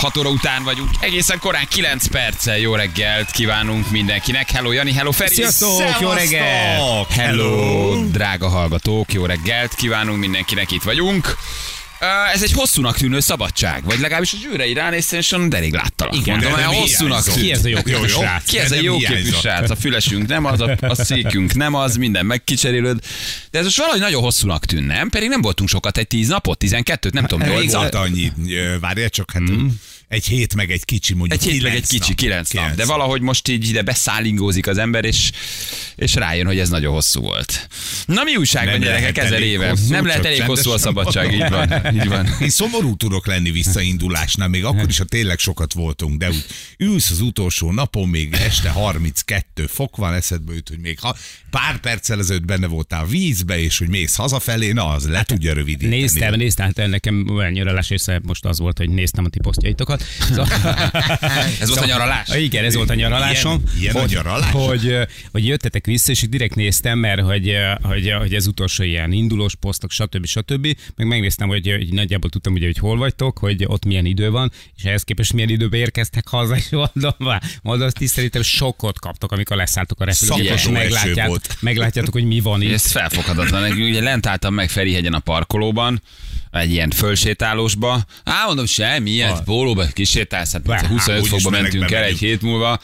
6 óra után vagyunk, egészen korán 9 perccel jó reggelt kívánunk mindenkinek. Hello Jani, hello Feri. Sziasztok, jó reggelt! Hello, drága hallgatók, jó reggelt kívánunk mindenkinek, itt vagyunk. Ez egy hosszúnak tűnő szabadság, vagy legalábbis a zsűrei ránéztem, és olyan derék láttalak. Igen, Mondom, de hosszúnak tűnt. Ki ez a jó képű Jó, jó. srác? Ki ez a Nem jó képű hiányzott. srác? A fülesünk nem az, a, a székünk nem az, minden megkicserélőd. De ez most valahogy nagyon hosszúnak tűn, nem? Pedig nem voltunk sokat, egy 10 napot, 12 nem tudom, 8 volt annyi, várjál csak, hát egy hét meg egy kicsi, mondjuk Egy hét meg egy kicsi, nap. kilenc nap. De Kilenc valahogy most így ide beszállingózik az ember, és, és rájön, hogy ez nagyon hosszú volt. Na mi újság van, Nem gyerekek, lehet ezer éve. hosszú, nem lehet elég hosszú a szabadság, így van. Így van. Én szomorú tudok lenni visszaindulásnál, még akkor is, ha tényleg sokat voltunk, de úgy ülsz az utolsó napon, még este 32 fok van, eszedbe jut, hogy még ha pár perccel ezelőtt benne voltál vízbe, és hogy mész hazafelé, na az le tudja rövidíteni. Néztem, néztem, hát nekem olyan nyaralás észre most az volt, hogy néztem a ti posztjaitokat. Szóval, Ez volt a nyaralás? igen, ez volt a nyaralásom. Ilyen- ilyen a hogy, nyaralás? Hogy, hogy jöttetek vissza, és direkt néztem, mert hogy, hogy, hogy ez utolsó ilyen indulós posztok, stb. stb. Meg megnéztem, hogy, hogy nagyjából tudtam, ugye, hogy hol vagytok, hogy ott milyen idő van, és ehhez képest milyen időben érkeztek haza, és mondom, mondom azt is szerintem sokkot kaptok, amikor leszálltok a repülőgépre, és meglátjátok, volt. meglátjátok, hogy mi van itt. Ez felfoghatatlan. Ugye lent álltam meg Ferihegyen a parkolóban, egy ilyen fölsétálósba. Á, mondom, semmi, ilyen pólóba kisétálsz, hát Bá, 25 úgyis fokba mentünk el egy hét múlva.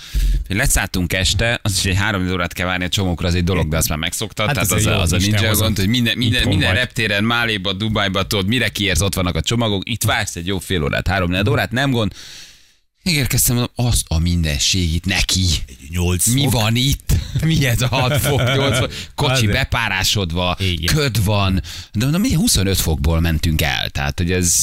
Leszálltunk este, az is egy három órát kell várni a csomókra, az egy dolog, de azt már megszoktad. Hát tehát az, egy az a Isten ninja hozott. gond, hogy minden, minden, minden vagy. reptéren, Máléba, Dubájba, tudod, mire kiérsz, ott vannak a csomagok, itt vársz egy jó fél órát, három négy órát, nem gond. Megérkeztem, mondom, azt a mindenségit neki. Nyolc Mi fok. van itt? Mi ez a 6 fok, 8 fok? Kocsi bepárásodva, Igen. köd van. De mondom, mi 25 fokból mentünk el. Tehát, hogy ez...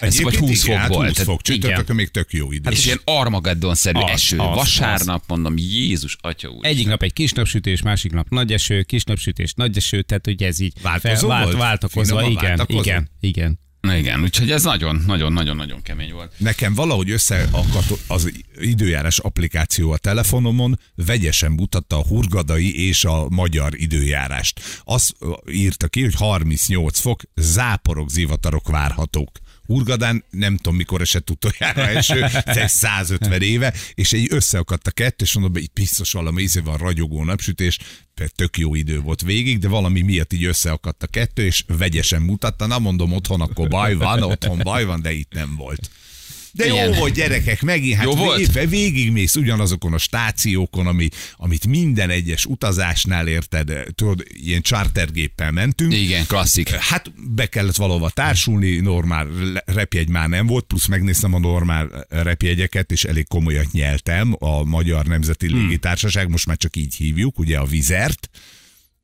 Ez vagy Egyébként 20 igen, hát fokból. 20 Tehát- fok, csütörtökön még tök jó idő. Hát és ilyen Armageddon-szerű Az, eső. az, Vasárnap mondom, Jézus, atya úr. Egyik nap egy kis napsütés, másik nap nagy eső, kis napsütés, nagy eső, tehát ugye ez így Változó volt? váltakozva, Finoman igen, igen, igen. Igen, úgyhogy ez nagyon, nagyon, nagyon, nagyon kemény volt. Nekem valahogy összeakadt az időjárás applikáció a telefonomon, vegyesen mutatta a hurgadai és a magyar időjárást. Azt írta ki, hogy 38 fok, záporok, zivatarok várhatók. Hurgadán nem tudom mikor esett utoljára eső, de egy 150 éve, és egy összeakadt a kettő, és mondom, itt biztos valami íze van ragyogó napsütés, tök jó idő volt végig, de valami miatt így összeakadt a kettő, és vegyesen mutatta, na mondom, otthon akkor baj van, otthon baj van, de itt nem volt. De jó Ilyen. volt, gyerekek, megint, hát Jó volt? Végig, végigmész ugyanazokon a stációkon, ami, amit minden egyes utazásnál érted, tudod, ilyen chartergéppel mentünk. Igen, klasszik. Hát be kellett valahova társulni, normál repjegy már nem volt, plusz megnéztem a normál repjegyeket, és elég komolyat nyeltem. A Magyar Nemzeti Hmm. Légitársaság, most már csak így hívjuk, ugye a vizert,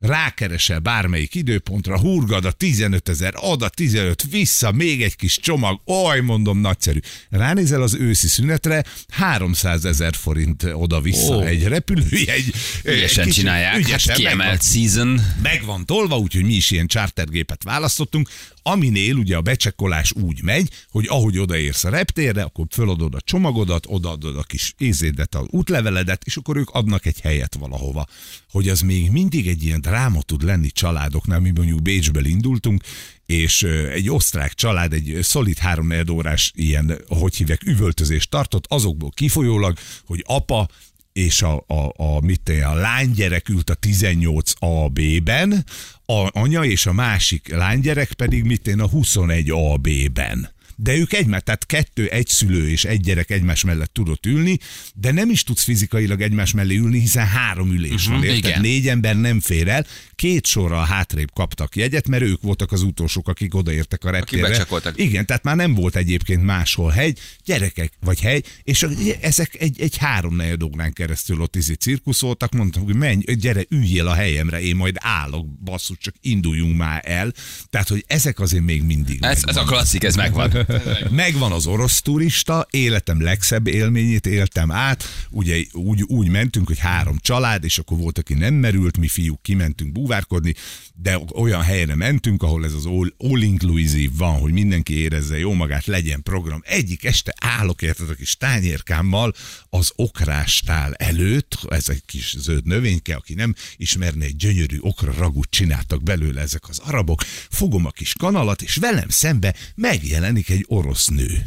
rákeresel bármelyik időpontra, hurgad a 15 ezer, ad a 15, vissza, még egy kis csomag, oj, mondom, nagyszerű. Ránézel az őszi szünetre, 300 ezer forint oda-vissza Ó. egy repülőjegy. Ügyesen Kicsit csinálják, ügyesen, hát megvan kiemelt season. meg van tolva, úgyhogy mi is ilyen chartergépet választottunk, aminél ugye a becsekkolás úgy megy, hogy ahogy odaérsz a reptérre, akkor föladod a csomagodat, odaadod a kis ézédet, az útleveledet, és akkor ők adnak egy helyet valahova. Hogy az még mindig egy ilyen dráma tud lenni családoknál, mi mondjuk Bécsből indultunk, és egy osztrák család egy szolid három órás ilyen, hogy hívják, üvöltözést tartott, azokból kifolyólag, hogy apa és a, a, a, mit tenni, a lánygyerek ült a 18 AB-ben, a anya és a másik lánygyerek pedig mit tenni, a 21 AB-ben. De ők egymás, tehát kettő, egy szülő és egy gyerek egymás mellett tudott ülni, de nem is tudsz fizikailag egymás mellé ülni, hiszen három ülés van, érted? igen. Négy ember nem fér el, két sorral hátrébb kaptak jegyet, mert ők voltak az utolsók, akik odaértek a reptérre. Igen, tehát már nem volt egyébként máshol hegy, gyerekek vagy hegy, és ezek egy, egy három órán keresztül ott izi cirkuszoltak, mondtam, hogy menj, gyere, üljél a helyemre, én majd állok, basszus, csak induljunk már el. Tehát, hogy ezek azért még mindig Ez, ez a klasszik, ez megvan. Megvan az orosz turista, életem legszebb élményét éltem át. Ugye úgy, úgy mentünk, hogy három család, és akkor volt, aki nem merült, mi fiúk kimentünk búvárkodni, de olyan helyre mentünk, ahol ez az all, all inclusive van, hogy mindenki érezze jó magát, legyen program. Egyik este állok érted a kis tányérkámmal az okrástál előtt, ez egy kis zöld növényke, aki nem ismerné, egy gyönyörű okra ragút csináltak belőle ezek az arabok, fogom a kis kanalat, és velem szembe megjelenik egy orosz nő.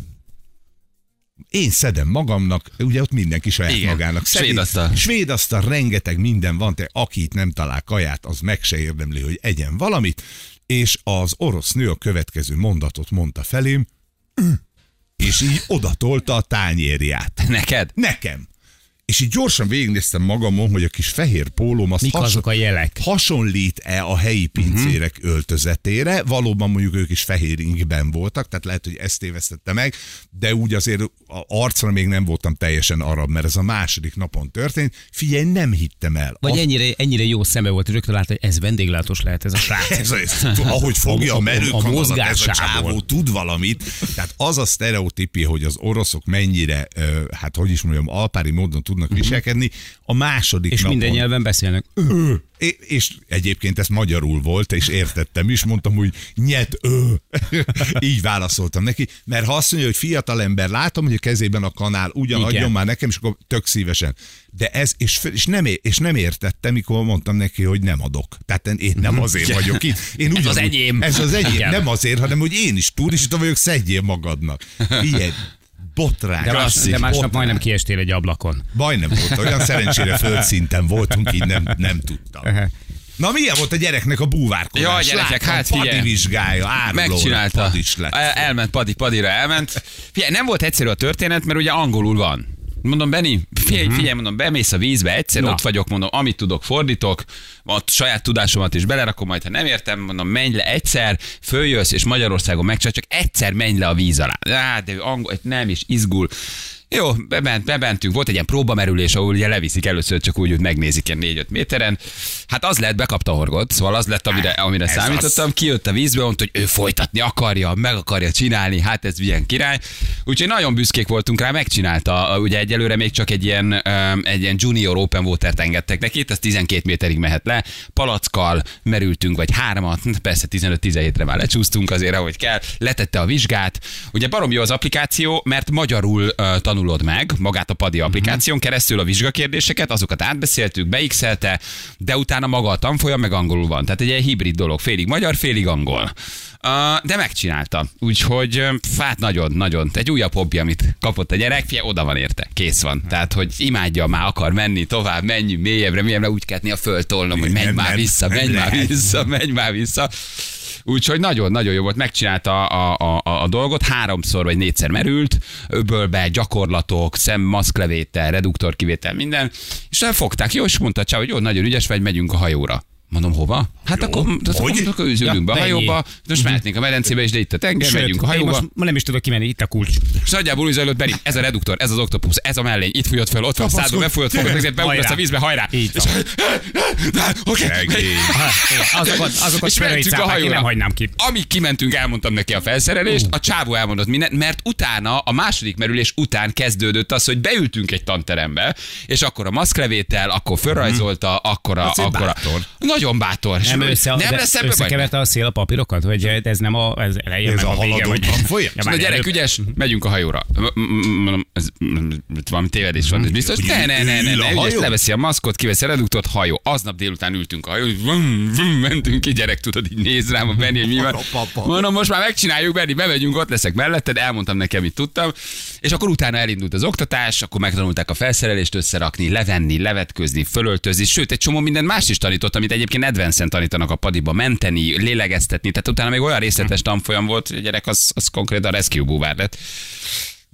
Én szedem magamnak, ugye ott mindenki saját Igen. magának. szedi. Svédasztal. Svédasztal rengeteg minden van, te aki itt nem talál kaját, az meg se érdemli, hogy egyen valamit, és az orosz nő a következő mondatot mondta felém, és így odatolta a tányérját. Neked? Nekem. És így gyorsan végignéztem magamon, hogy a kis fehér pólóm az Mik azok a jelek? hasonlít-e a helyi pincérek uh-huh. öltözetére. Valóban mondjuk ők is fehér ingben voltak, tehát lehet, hogy ezt tévesztette meg, de úgy azért a arcra még nem voltam teljesen arab, mert ez a második napon történt. Figyelj, nem hittem el. Vagy Az- ennyire, ennyire jó szeme volt, hogy rögtön látta, hogy ez vendéglátós lehet ez a srác. ez, ez, ahogy fogja a, A- a a- a merőkanalat, ez a csávó tud valamit. Tehát az a sztereotípia, hogy az oroszok mennyire, hát hogy is mondjam, alpári módon tudnak viselkedni, a második És napon... minden nyelven beszélnek. É- és egyébként ez magyarul volt, és értettem is, mondtam úgy, nyet ö. Így válaszoltam neki, mert ha azt mondja, hogy fiatal ember, látom, hogy a kezében a kanál, ugyan adjon már nekem, és akkor tök szívesen. De ez, és, és, nem, és nem értettem, mikor mondtam neki, hogy nem adok. Tehát én nem azért vagyok itt. Én Ez az ugyanúgy- enyém. Ez az enyém. Igen. Nem azért, hanem hogy én is turista vagyok, szedjél magadnak. Figyelj, botrány. De, más, de másnap botrány. majdnem kiestél egy ablakon. Majdnem volt olyan, szerencsére földszinten voltunk, így nem, nem tudtam. Na milyen volt a gyereknek a búvárkodás? Jaj, gyerekek, Láttam, hát figyelj. Padi vizsgálja, árulóra, Megcsinálta. Pad is lett. El, elment Padi, Padira elment. Figyelj, nem volt egyszerű a történet, mert ugye angolul van. Mondom, Benni, figyelj, figyelj, mondom, bemész a vízbe, egyszer Na. ott vagyok, mondom, amit tudok, fordítok, ott saját tudásomat is belerakom, majd ha nem értem, mondom, menj le egyszer, följössz, és Magyarországon megcsinál, csak egyszer menj le a víz alá. Á, de angol, nem is izgul. Jó, bement, bementünk, volt egy ilyen próbamerülés, ahol ugye leviszik először, csak úgy, hogy megnézik ilyen 4-5 méteren. Hát az lett, bekapta a horgot, szóval az lett, amire, amire Ez számítottam. Kijött a vízbe, mondta, hogy ő folytatni akarja, meg akarja csinálni, hát ez milyen király. Úgyhogy nagyon büszkék voltunk rá, megcsinálta. Ugye egyelőre még csak egy ilyen, egy ilyen junior open water engedtek neki, ez 12 méterig mehet le. Palackkal merültünk, vagy hármat, persze 15-17-re már lecsúsztunk azért, ahogy kell. Letette a vizsgát. Ugye barom jó az applikáció, mert magyarul uh, tanulod meg magát a Padi applikáción keresztül a vizsgakérdéseket, azokat átbeszéltük, beixelte, de utána maga a tanfolyam meg angolul van. Tehát egy ilyen hibrid dolog, félig magyar, félig angol. De megcsinálta. Úgyhogy hát nagyon, nagyon. Egy újabb hobbi, amit kapott a gyerek, fia, oda van érte. Kész van. Tehát, hogy imádja, már akar menni tovább, menjünk mélyebbre, mélyebbre, úgy ketni a földtolnom, hogy menj már vissza, menj már vissza, menj már vissza. Úgyhogy nagyon-nagyon jó volt, megcsinálta a, a, a, a dolgot, háromszor vagy négyszer merült, öbölbe gyakorlatok, szemmaszklevétel, reduktorkivétel, minden, és elfogták, jó, és mondta Csáv, hogy jó, nagyon ügyes vagy, megyünk a hajóra. Mondom, hova? Hát Jó. akkor, hát Hogy? akkor, akkor ülünk Ja, be a hajóba, most mehetnénk a medencébe, és de itt a tenger, megyünk a hajóba. most ma nem is tudok kimenni, itt a kulcs. És nagyjából úgy zajlott Beri, ez a reduktor, ez az oktopus, ez a mellény, itt fújott fel, ott van Kapaszkodj, befolyott fogod, ezért beugrasz a vízbe, hajrá! Így oké. Azokat, azokat és mentünk a hajóra. nem hagynám ki. Amíg kimentünk, elmondtam neki a felszerelést, a csávó elmondott mindent, mert utána, a második merülés után kezdődött az, hogy beültünk egy tanterembe, és akkor a maszklevétel, akkor fölrajzolta, akkor a... Egy akkor a. nagyon bátor. Nem, össze, nem lesz ebből összekeverte a szél a papírokat, hogy ez nem a, ez elején Ez a a vége, vagy... tanfolyam? Ja, a gyerek ügyes, megyünk a hajóra. Ez valami tévedés van, ez biztos? Ne, ne, ne, ne, ne, ügyes, leveszi a maszkot, kiveszi a reduktot, hajó. Aznap délután ültünk a vum, mentünk ki, gyerek, tudod, így néz rám a Benni, hogy mi van. Mondom, most már megcsináljuk, Benni, bemegyünk, ott leszek melletted, elmondtam neki, amit tudtam. És akkor utána elindult az oktatás, akkor megtanulták a felszerelést összerakni, levenni, levetközni, fölöltözni, sőt, egy csomó minden más is tanított, amit egyébként advanced tanítanak a padiba, menteni, lélegeztetni. Tehát utána még olyan részletes tanfolyam volt, hogy a gyerek az, az konkrétan rescue búvár lett.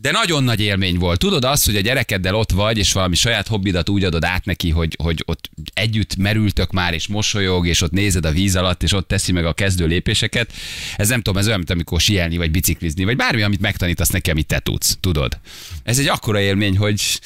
De nagyon nagy élmény volt. Tudod azt, hogy a gyerekeddel ott vagy, és valami saját hobbidat úgy adod át neki, hogy, hogy ott együtt merültök már, és mosolyog, és ott nézed a víz alatt, és ott teszi meg a kezdő lépéseket. Ez nem tudom, ez olyan, mint amikor sielni, vagy biciklizni, vagy bármi, amit megtanítasz neki, amit te tudsz. Tudod? Ez egy akkora élmény, hogy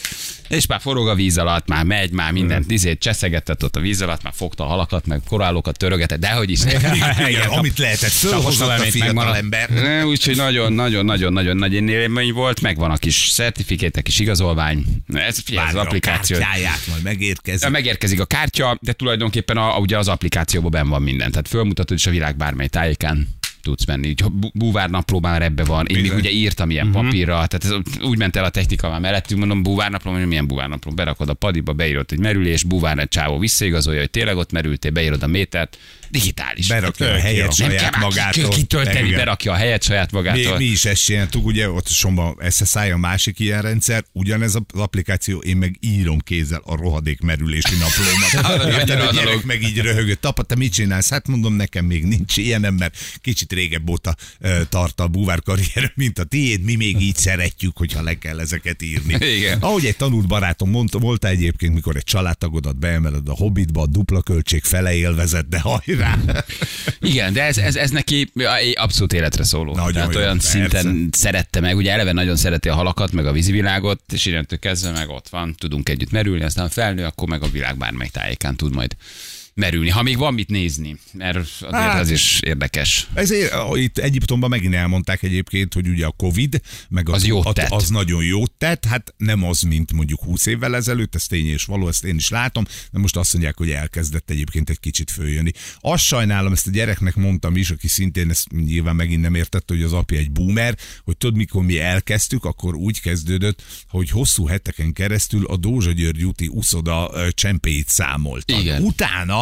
És már forog a víz alatt, már megy, már mindent izét cseszegetett ott a víz alatt, már fogta a halakat, meg korállokat törögetett, de hogy is. Igen, amit lehetett, fölhozott a fiatal ember. Úgyhogy nagyon-nagyon-nagyon-nagyon nagy élmény volt, megvan a kis szertifikétek, kis igazolvány. Ez, az Várja a applikáció. kártyáját, majd megérkezik. Megérkezik a kártya, de tulajdonképpen a, ugye az applikációban ben van minden. Tehát fölmutatod, és a világ bármely tájékán tudsz menni. Így búvárnapló már ebbe van. Én még ugye írtam ilyen Mhm. papírra, tehát ez úgy ment el a technika már mellettünk, mondom, búvárnapló, mondom, milyen búvárnapló. Berakod a padiba, beírod egy merülés, búvár egy csávó visszaigazolja, hogy tényleg ott merültél, beírod a métert, digitális. Berakja a Tök helyet jó. nem saját ki- magától. kitölteni, berakja a helyet saját Mi, magától. mi is ezt csináltuk, ugye ott somba SSI a másik ilyen rendszer, ugyanez az applikáció, én meg írom kézzel a rohadék merülési naplómat. Érted, a gyerek meg így röhögött, apa, te mit csinálsz? Hát mondom, nekem még nincs ilyenem, mert kicsit régebb óta tart a búvár karrier, mint a tiéd, mi még így szeretjük, hogyha le kell ezeket írni. Igen. Ahogy egy tanult barátom mondta, volt egyébként, mikor egy családtagodat beemeled a hobbitba, a dupla költség fele élvezet, de hajrá! Igen, de ez, ez, ez neki abszolút életre szóló. Nagyon Tehát olyan persze. szinten szerette meg, ugye eleve nagyon szereti a halakat, meg a vízivilágot, és innentől kezdve meg ott van, tudunk együtt merülni, aztán felnő, akkor meg a világ bármely tájékán tud majd merülni. Ha még van mit nézni, mert azért Hát. az is érdekes. Ezért itt Egyiptomban megint elmondták egyébként, hogy ugye a Covid, meg Az a, jót tett. az nagyon jót tett, hát nem az, mint mondjuk 20 évvel ezelőtt, ez tény és való, ezt én is látom, de most azt mondják, hogy elkezdett egyébként egy kicsit följönni. Azt sajnálom, ezt a gyereknek mondtam is, aki szintén ezt nyilván megint nem értette, hogy az apja egy boomer, hogy tudod, mikor mi elkezdtük, akkor úgy kezdődött, hogy hosszú heteken keresztül a Dózsa György úti uszoda ö, csempéit számolta. Igen.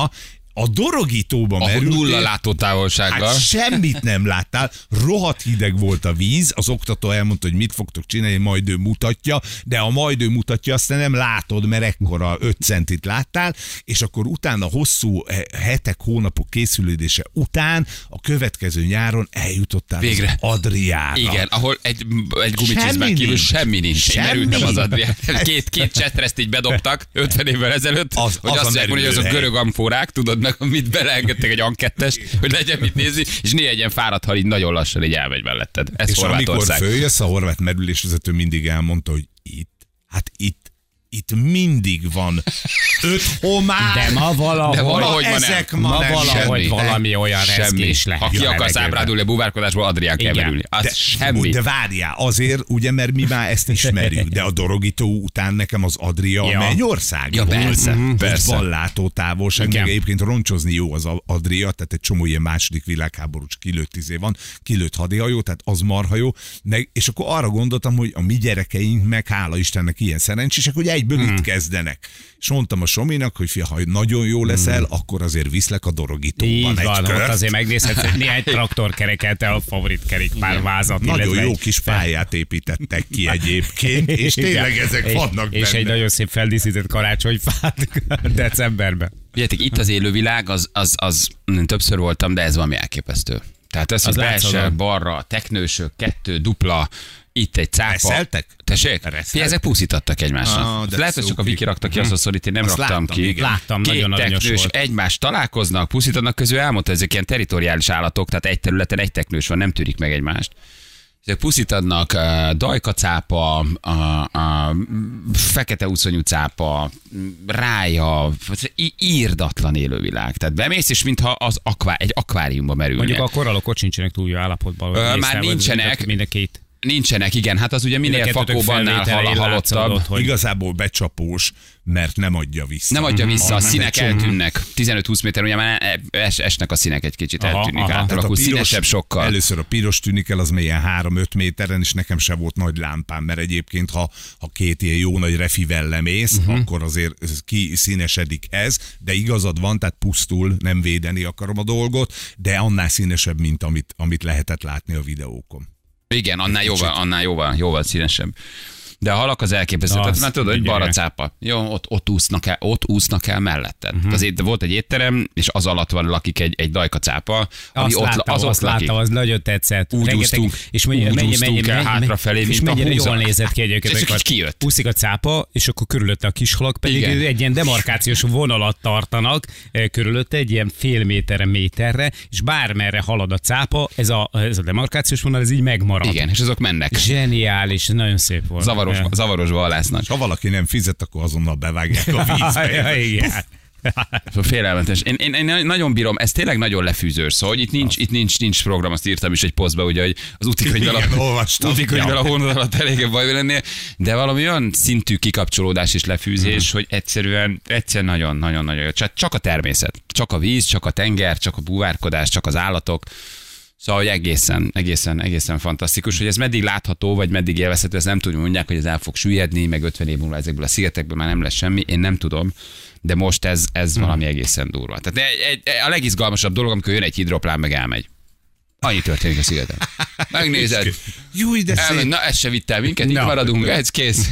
Utána a dorogítóba Ahol merültél, nulla látótávolsággal. Hát semmit nem láttál, rohadt hideg volt a víz, az oktató elmondta, hogy mit fogtok csinálni, majd ő mutatja, de a majd ő mutatja, azt nem látod, mert ekkora 5 centit láttál, és akkor utána hosszú he- hetek, hónapok készülődése után a következő nyáron eljutottál Végre. az Adriára. Igen, ahol egy, egy gumicsizmán kívül nincs. semmi nincs. Én Semmi. merültem az Adrián. Két, két csetreszt így bedobtak 50 évvel ezelőtt, Az- hogy az azt mondják, hogy azok görög amforák, tudod meg, amit beleengedtek egy ankettes, hogy legyen mit nézni, és néha egy ilyen fáradt hal így nagyon lassan így elmegy melletted. Ez És amikor följössz, a horvát merülésvezető mindig elmondta, hogy itt, hát itt, itt mindig van öt homár. De ma valahogy, De valahogy van ezek el. ma ma nem valahogy semmi. valami olyan Semmi. reszkés lehet. Ha ki a akarsz ábrádulni a búvárkodásból, Adrián merülni. Az De, semmi. de várjál, azért, ugye, mert mi már ezt ismerjük, de a Dorogító után nekem az Adria Ja. mennyország. Ja, persze, Hogy persze. Van látó távolság, Igen. meg egyébként roncsozni jó az Adria, tehát egy csomó ilyen második világháborús kilőtt izé van, kilőtt hadihajó, tehát az marha jó. Meg, és akkor arra gondoltam, hogy a mi gyerekeink meg hála Istennek ilyen szerencsések, hogy egyből Hmm. itt kezdenek. És mondtam a Sominak, hogy fia, ha nagyon jó leszel, Hmm. akkor azért viszlek a Dorogítóban Így egy van, kört. ott azért megnézhetsz, hogy néhány traktorkereket, a favorit kerékpár vázat. Nagyon jó egy kis pályát építettek ki egyébként, és tényleg ezek És- vannak És benne. egy nagyon szép feldíszített karácsonyfát decemberben. Figyeljetek, itt az élővilág, az, az, az többször voltam, de ez valami elképesztő. Tehát ez, hogy Az látszódott. balra, teknősök, kettő, dupla, itt egy cápa. Reszeltek? Tessék? Reszeltek? Ezek puszítottak egymásnak. Ah, de Lehet, hogy csak a. Viki rakta ki azt a szorít, én nem Azt raktam láttam, ki. igen. Láttam, Két nagyon teknős volt. egymást találkoznak, puszítanak közül, elmondta, ezek ilyen teritoriális állatok, tehát egy területen egy teknős van, nem tűrik meg egymást. Ezek puszit adnak, uh, dajkacápa, a, a fekete úszonyú cápa, rája, írdatlan élővilág. Tehát bemész, és mintha az akvá, egy akváriumba merülnél. Mondjuk a korallok ott sincsenek túl jó állapotban. Ö, már nincsenek. Mind a két. Nincsenek, igen, hát az ugye a minél kettőtök fakóbb, annál felvételei hal, halottabb. hogy Igazából becsapós, mert nem adja vissza. Nem adja vissza, a Hanem színek csomó- eltűnnek. 15-20 méter, ugye már es, esnek a színek egy kicsit, Aha, eltűnik, aha. Átalakul, színesebb sokkal. Először a piros tűnik el, az mélyen 3-5 méteren, és nekem se volt nagy lámpám, mert egyébként, ha, ha két ilyen jó nagy refivel lemész, Mhm. uh-huh. akkor azért ez kiszínesedik ez, de igazad van, tehát pusztul, nem védeni akarom a dolgot, de annál színesebb, mint amit, amit lehetett látni a videókon. Igen, annál jóval, annál jóval, jóval színesebb. De a halak az elképesztő. Az, Tehát már tudod, hogy ugye. balra cápa. Jó, ott, ott, úsznak el, ott úsznak el melletted. Mhm. Uh-huh. Azért volt egy étterem, és az alatt van lakik egy, egy dajka cápa, ami Azt ott, láttam, az ott azt lakik. láttam, az nagyon tetszett. Úgy úsztunk- és mennyi, úgy mennyi, mennyi, el hátrafelé, és mint mennyire jól nézett ki egyébként. És így kijött. Úszik a cápa, és akkor körülötte a kis halak pedig Igen. egy ilyen demarkációs vonalat tartanak eh, körülötte, egy ilyen fél méterre, méterre, és bármerre halad a cápa, ez a, ez a demarkációs vonal, ez így megmarad. Igen, és azok mennek. Zseniális, nagyon szép volt. Zavaró zavarosba, zavarosba halásznak. Ha valaki nem fizet, akkor azonnal bevágják a vízbe. Ja, igen. Szóval félelmetes. Én, én, én, nagyon bírom, ez tényleg nagyon lefűzős, szóval hogy itt nincs, itt nincs, nincs program, azt írtam is egy posztba, ugye, hogy az útikönyvvel Igen, a, olvastam. útikönyvvel a hónod alatt elég baj lennél, de valami olyan szintű kikapcsolódás és lefűzés, Mhm. hogy egyszerűen, egyszerűen nagyon, nagyon, nagyon jó. Csak, csak a természet, csak a víz, csak a tenger, csak a búvárkodás, csak az állatok. Szóval, hogy egészen, egészen, egészen fantasztikus, hogy ez meddig látható, vagy meddig élvezhető, ezt nem tudom, mondják, hogy ez el fog süllyedni, meg 50 év múlva ezekből a szigetekből már nem lesz semmi, én nem tudom, de most ez, ez Hmm. valami egészen durva. Tehát egy, egy, a legizgalmasabb dolog, amikor jön egy hidroplán, meg elmegy. Annyi történik a szigeten. Megnézed. Júj, de szép. na ez se vitt el minket, itt Na. maradunk, ez kész.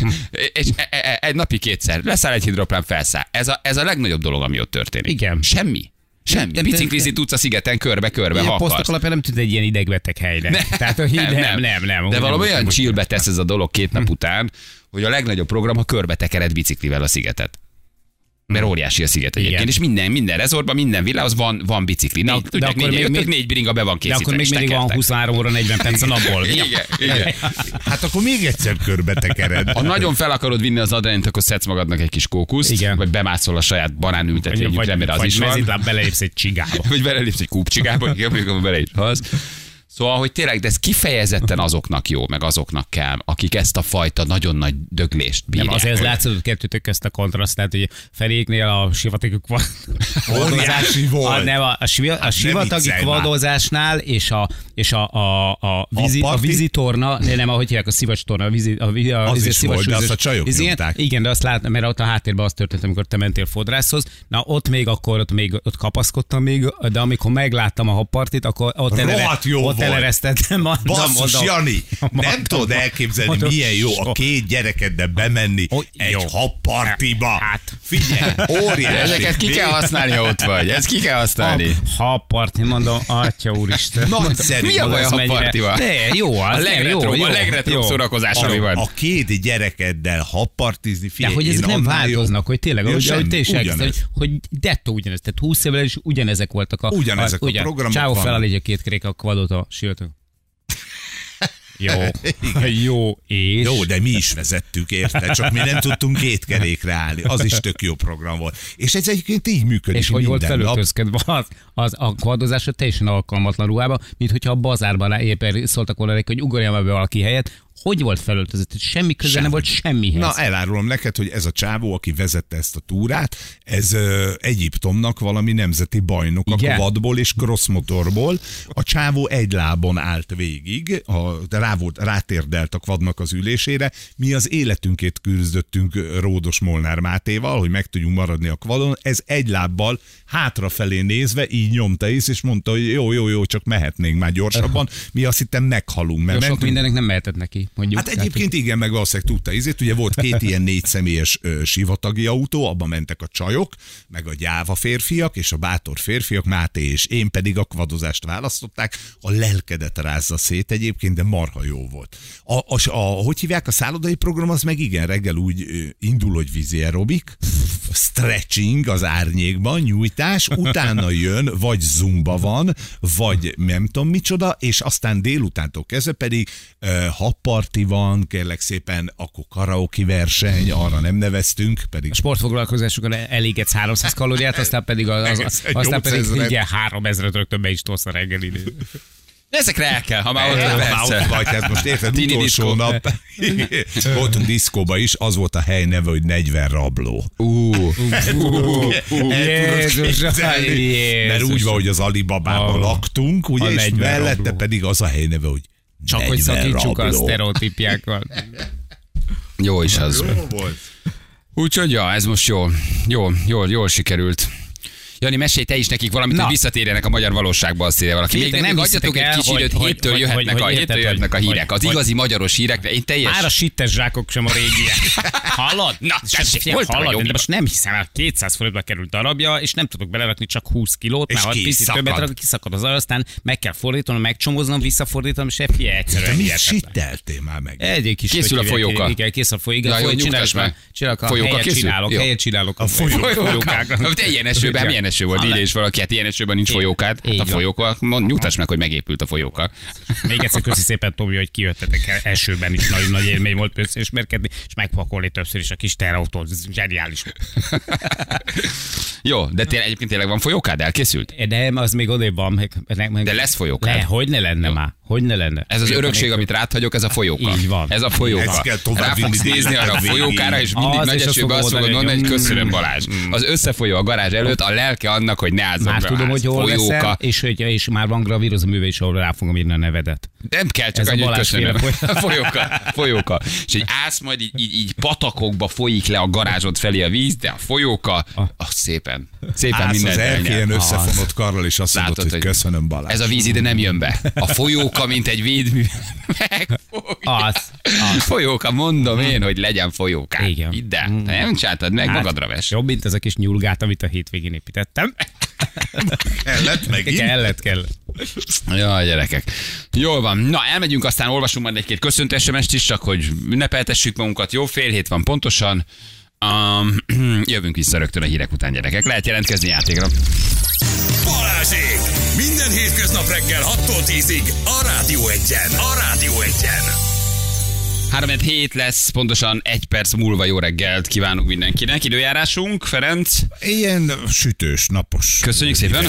És e- e- e- egy napi kétszer. Leszáll egy hidroplán, felszáll. Ez a, ez a legnagyobb dolog, ami ott történik. Igen. Semmi. Semmi. De- de- Biciklizni tudsz a szigeten körbe-körbe, ha akarsz. alapján nem tűnt egy ilyen idegbeteg helyre. Tehát, hogy nem, nem, nem. nem De Úgy valami nem- olyan chillbe tesz ez a dolog két nap után, hogy a legnagyobb program, ha körbe tekered biciklivel a szigetet. Mert óriási a sziget egyébként, Igen. és minden, minden rezortban, minden villához van, van bicikli. Négy, de tudják, akkor négy, még- még- négy bringa be van De készítve. akkor még mindig van tekertek. 23 óra 40 perc a napból. Igen, igen. Hát akkor még egyszer körbe tekered. Ha nagyon fel akarod vinni az adrenalint, akkor szedsz magadnak egy kis kókuszt, Igen. vagy bemászol a saját banánültetvényük, Vagy, remélem az vagy is van. mezitláb belépsz egy csigába. Vagy belelépsz egy kúpcsigába, akkor bele is. Szóval, hogy tényleg, de ez kifejezetten azoknak jó, meg azoknak kell, akik ezt a fajta nagyon nagy döglést bírják. Nem, azért ez látszott hogy kettőtök ezt a kontraszt, tehát hogy feléknél a sivatagok van. Óriási volt. A, nem, a, a, a Hát sivatagi kvadozásnál és a, és a, a, a, vízi, a, parti? vízi torna, ne, nem, ahogy hívják, a szivacs torna, a vízi, a, vízi, a, Az is volt, de azt a csajok igen, nyomták. igen, de azt láttam, mert ott a háttérben az történt, amikor te mentél fodrászhoz. Na ott még akkor, ott még ott kapaszkodtam még, de amikor megláttam a hoppartit, akkor ott, Rohadt jó ott volt. eleresztettem. mondom, Basszus, mondom. Jani, nem tudod elképzelni, Mondom, milyen jó a két gyerekeddel bemenni Hogy egy jó. habpartiba. Hát. Figyelj, óriási. Ezeket ki kell használni, ha ott vagy. Ezt ki kell használni. Ha parti, mondom, atya úristen. Nagyszerű. Mi a baj a habpartival? Ne, jó, az A nem, jó, a legretróbb jó. szórakozás, ami van. A, a két gyerekeddel habpartizni, De figyelj, hogy én ezek nem változnak, hogy tényleg, ahogy, te is elkezdted, hogy, hogy dettó ugyanez, tehát 20 évvel is ugyanezek voltak a... Ugyanezek a programok Csávó vannak. felállítja két kerék a kvadot a sivatag. Jó, jó, és... Jó, de mi is vezettük, érted? Csak mi nem tudtunk két kerékre állni. Az is tök jó program volt. És ez egyébként így működik És hogy volt felöltözkedve az, az a kvadozásra teljesen alkalmatlan ruhába, mint hogyha a bazárban éppen szóltak volna neki, hogy ugorjam be valaki helyet. Hogy volt felöltözött? Semmi köze nem volt semmihez. Na, elárulom neked, hogy ez a csávó, aki vezette ezt a túrát, ez ö, Egyiptomnak valami nemzeti bajnok a vadból és crossmotorból. A csávó egy lábon állt végig, a, de rá volt, rátérdelt a kvadnak az ülésére. Mi az életünkét küzdöttünk Ródos Molnár Mátéval, hogy meg tudjunk maradni a kvadon. Ez egy lábbal hátrafelé nézve így nyomta ész, és mondta, hogy jó, jó, jó, csak mehetnénk már gyorsabban. Mi azt hittem meghalunk, mert Jó, sok mentünk mindennek nem mehetett neki. Mondjuk. Hát egyébként igen, meg valószínűleg tudta izét. Ugye volt két ilyen négy személyes ö, sivatagi autó, abban mentek a csajok, meg a gyáva férfiak, és a bátor férfiak, Máté és én pedig a kvadozást választották. A lelkedet rázza szét egyébként, de marha jó volt. A, a, a, hogy hívják a szállodai program, az meg igen, reggel úgy ö, indul, hogy vízi aerobik, stretching az árnyékban, nyújtás, utána jön, vagy zumba van, vagy nem tudom micsoda, és aztán délutántól kezdve pedig uh, habparti van, kérlek szépen, akkor karaoke verseny, arra nem neveztünk, pedig A sportfoglalkozásokon elégetsz 300 kalóriát, aztán pedig, az, az, aztán pedig 800-ret. igen, 3000 rögtön be is tolsz a reggeli. Ezekre el kell, ha már ott vagy, már ott vagy, tehát most érted, Tini utolsó diszkó. nap voltunk diszkóba is, az volt a hely neve, hogy 40 rabló. Ú, Jézus. Mert úgy van, hogy az Alibabában laktunk, ugye, és 40 mellette pedig az a hely neve, hogy Csak hogy 40 szakítsuk a rabló. sztereotípiákat. jó is az. Jó volt. Úgyhogy ja, ez most jó, jó, jól, jól sikerült. Jani, mesélj te is nekik valamit, Na. hogy visszatérjenek a magyar valóságba, azt írja valaki. Még, nem adjatok egy kis időt, héttől jöhetnek, hogy- a, hogy héttől érted, jöhetnek a hírek. Az hogy- igazi magyaros hírek, de én teljes... Már a sittes zsákok sem a régiek. Hallod? Na, tessék, te hallod, de most nem hiszem el, 200 forintba került darabja, és nem tudok belerakni csak 20 kilót, mert ha picit kiszakad. többet rak, kiszakad az aztán meg kell fordítanom, megcsomóznom, visszafordítanom, és Te egyszerűen mit hihetetlen. sitteltél már meg? Egy kis Készül a folyóka. Igen, kész a folyóka. Csinálok, a Folyóka helyet csinálok, Jó. helyet csinálok. A folyóka. Folyóka. Te ilyen esőben, milyen eső volt, ide és valaki, hát ilyen esőben nincs folyókád. Hát a van. folyóka, mond, nyugtass meg, hogy megépült a folyóka. Még egyszer köszi szépen, Tomi, hogy kijöttetek el. Esőben is nagyon nagy élmény volt összeismerkedni, és megpakolni többször is a kis terautót. Ez zseniális. Jó, de tényleg, egyébként tényleg van folyókád, elkészült? De az még odébb van. Meg, meg, meg, De lesz folyókád? Le, hogy ne lenne Jó. már. Hogy ne lenne. Ez az örökség, amit ráthagyok, ez a folyóka. Így van. Ez a folyóka. Ezt kell tovább Rá fogsz nézni arra a folyókára, és mindig Az, nagy esőben fogod azt fogod mondani, hogy köszönöm mm. Balázs. Az összefolyó a garázs előtt, a lelke annak, hogy ne ázzon Már be tudom, hogy hol folyóka. leszel, és, hogy- és már van gravírozó műve is, ahol rá fogom írni a nevedet. Nem kell, csak Ez a annyi, köszönöm. folyóka, folyóka. És egy ász majd így, így, így patakokba folyik le a garázsod felé a víz, de a folyóka, az szépen, szépen Állsz minden az erkélyen összefonott karral, és azt mondod, Látod, hogy hogy köszönöm Balázs. Ez a víz ide nem jön be. A folyóka, mint egy védmű. Megfogja. Az, Folyóka, mondom én, hogy legyen folyóká. Igen. El. Te nem csináltad meg, magadra ves. Hát, Jobb, mint ez a kis nyulgát, amit a hétvégén építettem. Kellett megint? Kellett, kell. Jaj, gyerekek. Jól van. Na, elmegyünk, aztán olvasunk majd egy-két köszöntő SMS-t is, csak hogy ünnepeltessük magunkat. Jó, fél hét van pontosan. Um, jövünk vissza rögtön a hírek után, gyerekek. Lehet jelentkezni játékra. Balázsék! Minden hétköznap reggel 6-tól 10-ig a Rádió Egyen. A Rádió Egyen. 3 hét lesz, pontosan egy perc múlva jó reggelt kívánunk mindenkinek. Időjárásunk, Ferenc. Ilyen sütős, napos. Köszönjük szépen.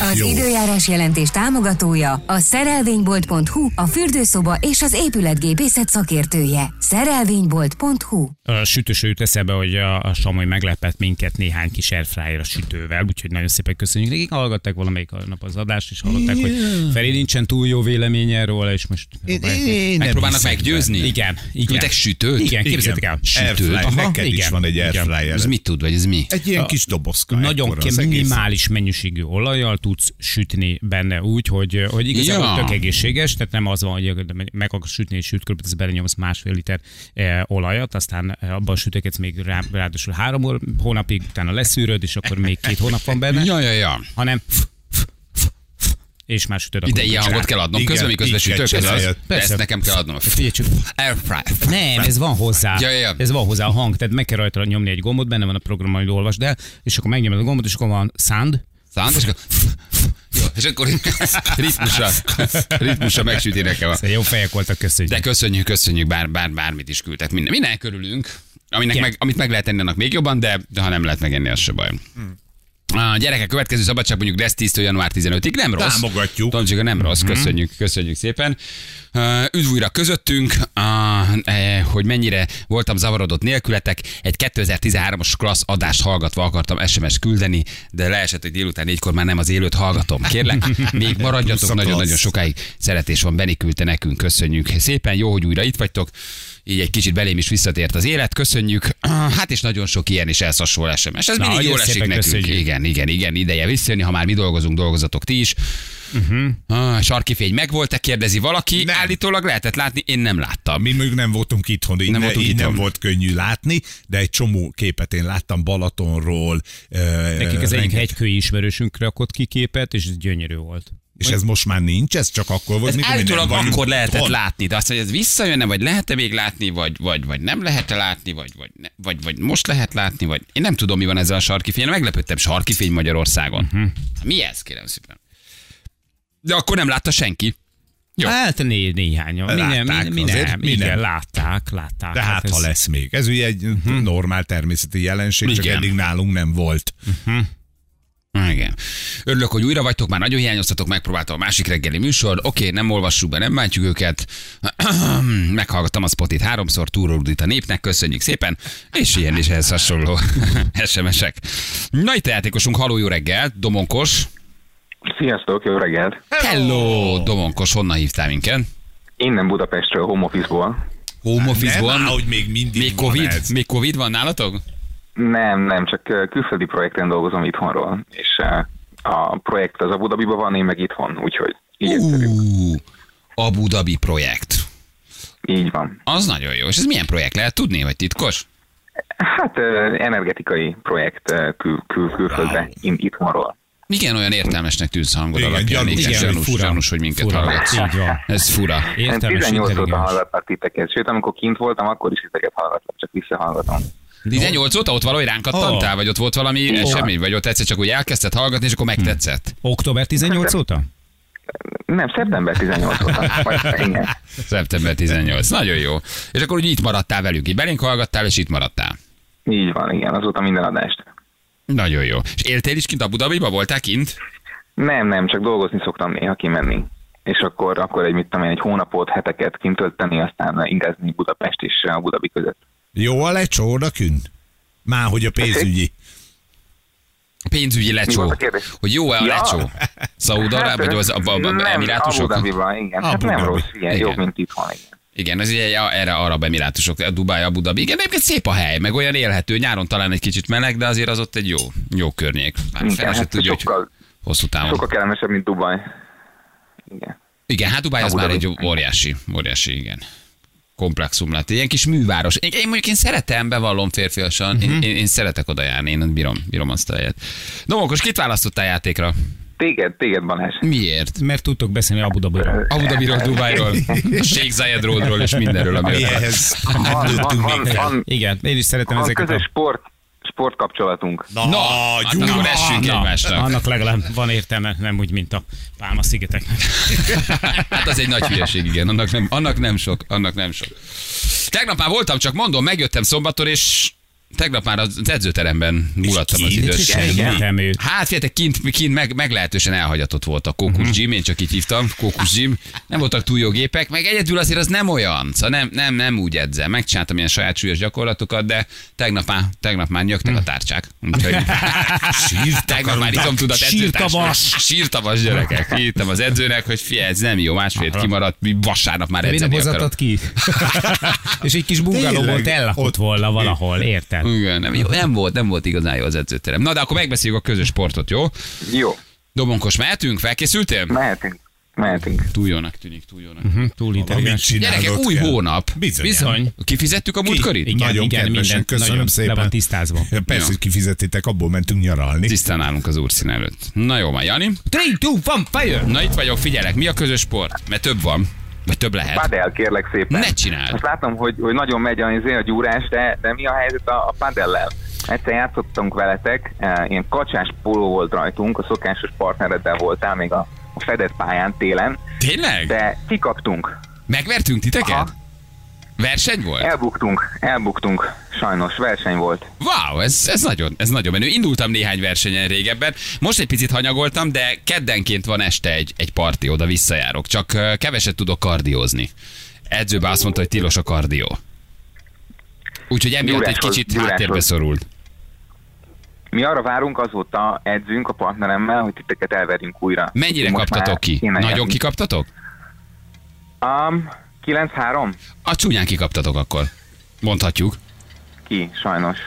Az Jó. időjárás jelentés támogatója a szerelvénybolt.hu, a fürdőszoba és az épületgépészet szakértője. Szerelvénybolt.hu A sütőső jut eszembe, hogy a, a Samoly meglepett minket néhány kis airfryer a sütővel, úgyhogy nagyon szépen köszönjük nekik. Hallgatták valamelyik nap az adást, és hallották, hogy Feri nincsen túl jó véleménye róla, és most Én, én Megpróbálnak meggyőzni? Igen, igen. Küldtek sütőt? Igen, képzeljétek el. Airfryer, Aha, neked is igen, van egy airfryer. Ez mit tud, vagy ez mi? Egy ilyen kis dobozka. Nagyon ekkora ke- az egész. minimális mennyiségű olajjal tudsz sütni benne úgy, hogy, hogy igazából Ja. tök egészséges, tehát nem az van, hogy meg akarsz sütni és süt, körülbelül belenyomsz másfél liter eh, olajat, aztán abban sütögetsz még rá, ráadásul három hó- hónapig, utána leszűröd, és akkor még két hónap van benne, Ja, ja, ja. hanem és már sütöd a Ide ilyen hangot kell adnom Igen, közben, miközben így kell sütök, ez az? De ezt nekem kell adnom. Airfryer. nem, ez van hozzá. Ja, ja. Ez van hozzá a hang, tehát meg kell rajta nyomni egy gombot, benne van a program, hogy olvasd el, és akkor megnyomod a gombot, és akkor van sound, Szánt, és akkor... Jó, és akkor ritmusra, ritmusra megsüti nekem. a- Szóval jó fejek voltak, köszönjük. De köszönjük, köszönjük, bár, bár, bármit is küldtek. Minden, minden körülünk, aminek meg, amit meg lehet enni, annak még jobban, de, de ha nem lehet megenni, az se baj. A gyerekek, következő szabadság mondjuk lesz 10 január 15-ig, nem rossz. Támogatjuk. Tomcsika, nem rossz, köszönjük, köszönjük szépen. Üdv újra közöttünk, eh, hogy mennyire voltam zavarodott nélkületek. Egy 2013-as klassz adást hallgatva akartam SMS küldeni, de leesett, hogy délután négykor már nem az élőt hallgatom. Kérlek, még maradjatok nagyon-nagyon sokáig. Szeretés van, Beni küldte nekünk, köszönjük szépen. Jó, hogy újra itt vagytok. Így egy kicsit belém is visszatért az élet, köszönjük. Hát és nagyon sok ilyen is elszasol SMS. Ez Na, mindig jól esik nekünk. köszönjük. Igen, igen, igen, ideje visszajönni, ha már mi dolgozunk, dolgozatok ti is. Uh-huh. Ah, sarkifény megvolt-e, kérdezi valaki. Nem. Állítólag lehetett látni, én nem láttam. Mi még nem voltunk itthon, így, Nem ne, voltunk így itthon. nem volt könnyű látni, de egy csomó képet én láttam Balatonról. Nekik az egyik hegykői ismerősünk rakott ki képet, és ez gyönyörű volt. És ez most már nincs, ez csak akkor volt, mikor mi nem vagyunk akkor lehetett otthon. látni, de azt, hogy ez visszajönne, vagy lehet-e még látni, vagy, vagy, vagy nem lehet-e látni, vagy, vagy, ne, vagy, vagy most lehet látni, vagy én nem tudom, mi van ezzel a sarkifény. Meglepődtem, sarkifény Magyarországon. Uh-huh. Mi ez, kérem szépen? De akkor nem látta senki. Jó. Hát né, néhány. Mi Látták mi, mi azért, nem, mi igen, nem. látták, látták. De hát, ha ez- lesz még. Ez ugye egy normál természeti jelenség, csak Igen. eddig nálunk nem volt. Igen. Örülök, hogy újra vagytok, már nagyon hiányoztatok, megpróbáltam a másik reggeli műsor. Oké, nem olvassuk be, nem bántjuk őket. Meghallgattam a spotit háromszor, túrorudít a népnek, köszönjük szépen, és ilyen is ehhez hasonló SMS-ek. Na itt a játékosunk, haló jó reggelt, Domonkos. Sziasztok, jó reggelt! Hello, Domonkos, honnan hívtál minket? Innen Budapestről, home office-ból. Home office-ból. Nem, áll, hogy még mindig Még van Covid? ez. Még Covid van nálatok? Nem, nem, csak külföldi projekten dolgozom itthonról, és a projekt az Abu Dhabiban van, én meg itthon, úgyhogy így. Ú, Abu Dhabi projekt. így van. Az nagyon jó. És ez milyen projekt lehet tudni, vagy titkos? Hát energetikai projekt kül, kül, külföldre, Wow. in, itthonról. Igen, olyan értelmesnek tűnsz hangod Igen, alapján. gyanús, Igen, igen, gyanús, fura. gyanús, hogy minket Fura. hallgatsz. Így van. Ez fura. Én Értelmes, 18 óta hallgatlak titeket, sőt, amikor kint voltam, akkor is titeket hallgatlak, csak visszahallgatom. 18 óta ott valahogy ránk kattantál, vagy ott volt valami van. esemény, vagy ott egyszer csak úgy elkezdted hallgatni, és akkor megtetszett. Október 18 óta? Nem, szeptember 18 óta. Igen. Szeptember 18. Nagyon jó. És akkor úgy itt maradtál velük, így belénk hallgattál, és itt maradtál. Így van, igen, azóta minden adást. Nagyon jó. És éltél is kint Abu Dhabiba? Voltál kint? Nem, nem, csak dolgozni szoktam néha kimenni. És akkor, akkor egy, mit tudom én, egy hónapot, heteket kint tölteni, aztán ingázni Budapest és a Budabi között. Jó a lecsó odakünt? Már hogy a pénzügyi. Pénzügyi Mi lecsó. volt a kérdés? Hogy jó-e a Ja. lecsó? Szaúd-Arab, vagy az abba, abba, nem, emirátusok? Abu Dhabiban, igen. Hát Abu nem Dhabi. rossz, igen, Igen. jobb, mint itthon, igen. Igen, ez ugye erre arab emirátusok, Dubai, Abu Dhabi. Igen, egyébként szép a hely, meg olyan élhető. Nyáron talán egy kicsit meleg, de azért az ott egy jó, jó környék. Már Igen, fel hát tudja, hogy sokkal, hosszú távon. sokkal kellemesebb, mint Dubaj. Igen. Igen, hát Dubai az Abu már egy Dhabi. óriási, óriási, igen. Komplexum lett. Ilyen kis műváros. Én, én mondjuk én szeretem, bevallom férfiasan. Mhm. Én, én, én, szeretek oda járni, én bírom, bírom azt a helyet. Domokos, kit választottál játékra? Téged, téged Balázs. Miért? Mert tudtok beszélni Abu Dhabiról. Abu Dhabiról, Dubájról, a Sheikh Zayed Roadról és mindenről, ami Mi ott van. Van, van, van, Igen, én is szeretem van ezeket közös a... sport, sport kapcsolatunk. Na, Na, hát Gyuri. akkor essünk Na, egymásnak. annak legalább van értelme, nem úgy, mint a Pálma szigeteknek. Hát az egy nagy hülyeség, igen. Annak nem, annak nem sok, annak nem sok. Tegnap már voltam, csak mondom, megjöttem szombaton, és tegnap már az edzőteremben mulattam az Egyértelmű. Hát figyeljetek, kint, kint meg, meglehetősen elhagyatott volt a Kókusz Gym, én csak így hívtam, Kókusz Gym. Nem voltak túl jó gépek, meg egyedül azért az nem olyan, szóval nem, nem, nem úgy edzem. Megcsináltam ilyen saját súlyos gyakorlatokat, de tegnap már, tegnap már nyögtek a tárcsák. Úgyhogy tegnap már itom tudat Sírtavas. Sírtavas gyerekek. Írtam az edzőnek, hogy figyelj, ez nem jó, másfél kimaradt, mi vasárnap már De miért nem edzeni akarok. ki? És egy kis bungaló volt ellakott ott- volna valahol, érted? Igen, nem, jó, nem volt, nem volt igazán jó az edzőterem. Na, de akkor megbeszéljük a közös sportot, jó? Jó, Domonkos, mehetünk? Felkészültél? mehetünk. Mehetünk. Túl jónak tűnik, túl jónak. Hm, Túl intelligens. Gyerekek, új kell. hónap. Bizony. Bizony. Kifizettük a múltkorit? Igen, Nagyon igen, kedvesen, minden köszönöm nagyon szépen. Le van tisztázva. Persze, Jó. hogy kifizetitek, abból mentünk nyaralni. Tisztán állunk az úrszín előtt. Na jó, már Jani. 3, 2, 1, fire! Na itt vagyok, figyelek. Mi a közös sport? Mert több van. Vagy több lehet. Padel, kérlek szépen. Ne csináld. Azt látom, hogy, hogy nagyon megy a, izé a gyúrás, de, de mi a helyzet a, a padellel? Egyszer játszottunk veletek, eh, ilyen kacsás póló volt rajtunk, a szokásos partnereddel voltál még a, a fedett pályán télen, Tényleg? de kikaptunk. Megvertünk titeket? Aha. Verseny volt? Elbuktunk, elbuktunk. Sajnos, verseny volt. Wow, ez, ez, nagyon, ez nagyon menő. Indultam néhány versenyen régebben. Most egy picit hanyagoltam, de keddenként van este egy, egy parti, oda visszajárok. Csak keveset tudok kardiózni. Edzőbe azt mondta, hogy tilos a kardió. Úgyhogy emiatt egy Gyúráshoz, kicsit gyúráshoz. háttérbe szorult. Mi arra várunk, azóta edzünk a partneremmel, hogy titeket elverjünk újra. Mennyire Most kaptatok ki? Nagyon járni. kikaptatok? Um, 9-3? A csúnyán kikaptatok akkor. Mondhatjuk. Ki, sajnos.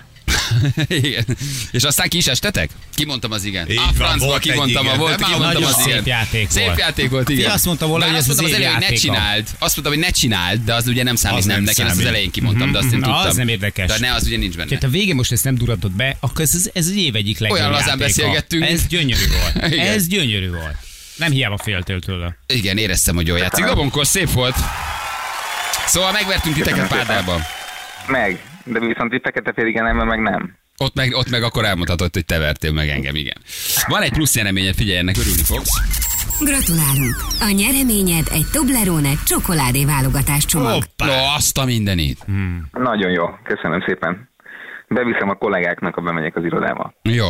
igen. És aztán ki is estetek? Kimondtam az igen. Így a francba volt egy kimondtam a volt, kimondtam az szép igen. játék Szép volt. játék volt, igen. Ti azt mondta volna, hogy azt ez az mondtam az elején, hogy ne csináld. Azt mondtam, hogy ne csináld, de az ugye nem számít Az nem. Én azt az elején kimondtam, de azt én Mhm, tudtam. az nem érdekes. De ne, az ugye nincs benne. Tehát a végén most ezt nem duratod be, akkor ez, ez, az év egyik legjobb Olyan lazán beszélgettünk. Ez gyönyörű volt. Ez gyönyörű volt. Nem hiába féltél tőle. Igen, éreztem, hogy jól játszik. Dobonkor szép volt. Szóval megvertünk titeket pádában. Meg. De viszont itt fekete féligen nem, meg nem. Ott meg, ott meg akkor elmondhatod, hogy te vertél meg engem, igen. Van egy plusz jeleményed, figyelj, ennek örülni fogsz. Gratulálunk! A nyereményed egy Toblerone csokoládé válogatás csomag. Hoppá. No, azt a mindenit. Nagyon jó, köszönöm szépen. Beviszem a kollégáknak, ha bemegyek az irodába. Jó.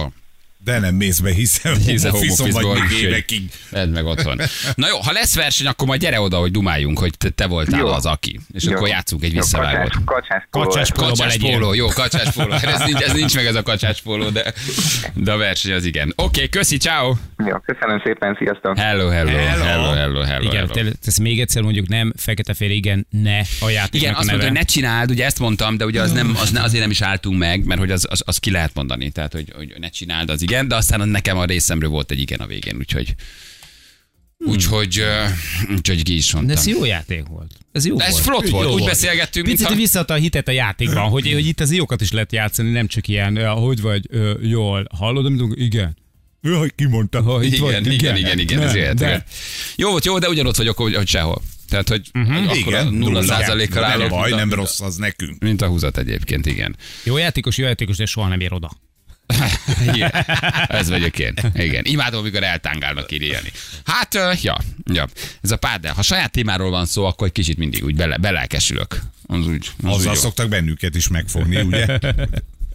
De nem mész be, hiszen Hiszen office-on vagy még évekig. Vedd meg otthon. Na jó, ha lesz verseny, akkor majd gyere oda, hogy dumáljunk, hogy te, te voltál Jó. az aki. És Jó. akkor játszunk egy visszavágót. Kacsás, kacsás, póló Kacsás póló. Jó, kacsás póló. Ez nincs, ez nincs meg ez a kacsás póló, de, de a verseny az igen. Oké, okay, köszi, ciao. Jó, köszönöm szépen, sziasztok. Hello, hello, hello, hello, hello, hello. Igen, hello. te- ezt még egyszer mondjuk nem, fekete-fél igen, ne a játéknak Igen, azt mondta, hogy ne csináld, ugye ezt mondtam, de ugye az nem, az ne, azért nem is álltunk meg, mert hogy az, az, az ki lehet mondani, tehát hogy, hogy ne csináld, az igen, de aztán az nekem a részemről volt egy igen a végén, úgyhogy úgyhogy, uh, úgyhogy ki is De mondtam. ez jó játék volt. Ez jó De ez volt. flott volt, Jó úgy beszélgettünk, Picit mintha- visszaadta a hitet a játékban, hogy, hogy itt az jókat is lehet játszani, nem csak ilyen, "Ja, hogy vagy, jól, hallod, amit? Igen. Jaj, ki mondta? Hogy itt Igen, vagy, igen, igen, igen, ez Nem, de- Jó volt, jó, de ugyanott vagyok, hogy, hogy sehol. Tehát, hogy uh-huh. akkor a Igen, nulla százalékkal Nem állok. baj, mint a- nem rossz az nekünk. Mint a húzat egyébként, igen. Jó játékos, jó játékos, de soha nem ér oda. Igen. Ez vagyok én. Igen. Imádom, amikor eltángálnak írni. Hát, ö, ja, ja. Ez a pádel. Ha saját témáról van szó, akkor egy kicsit mindig úgy bele, belelkesülök. Az úgy, az úgy Azzal jó. szoktak bennünket is megfogni, ugye?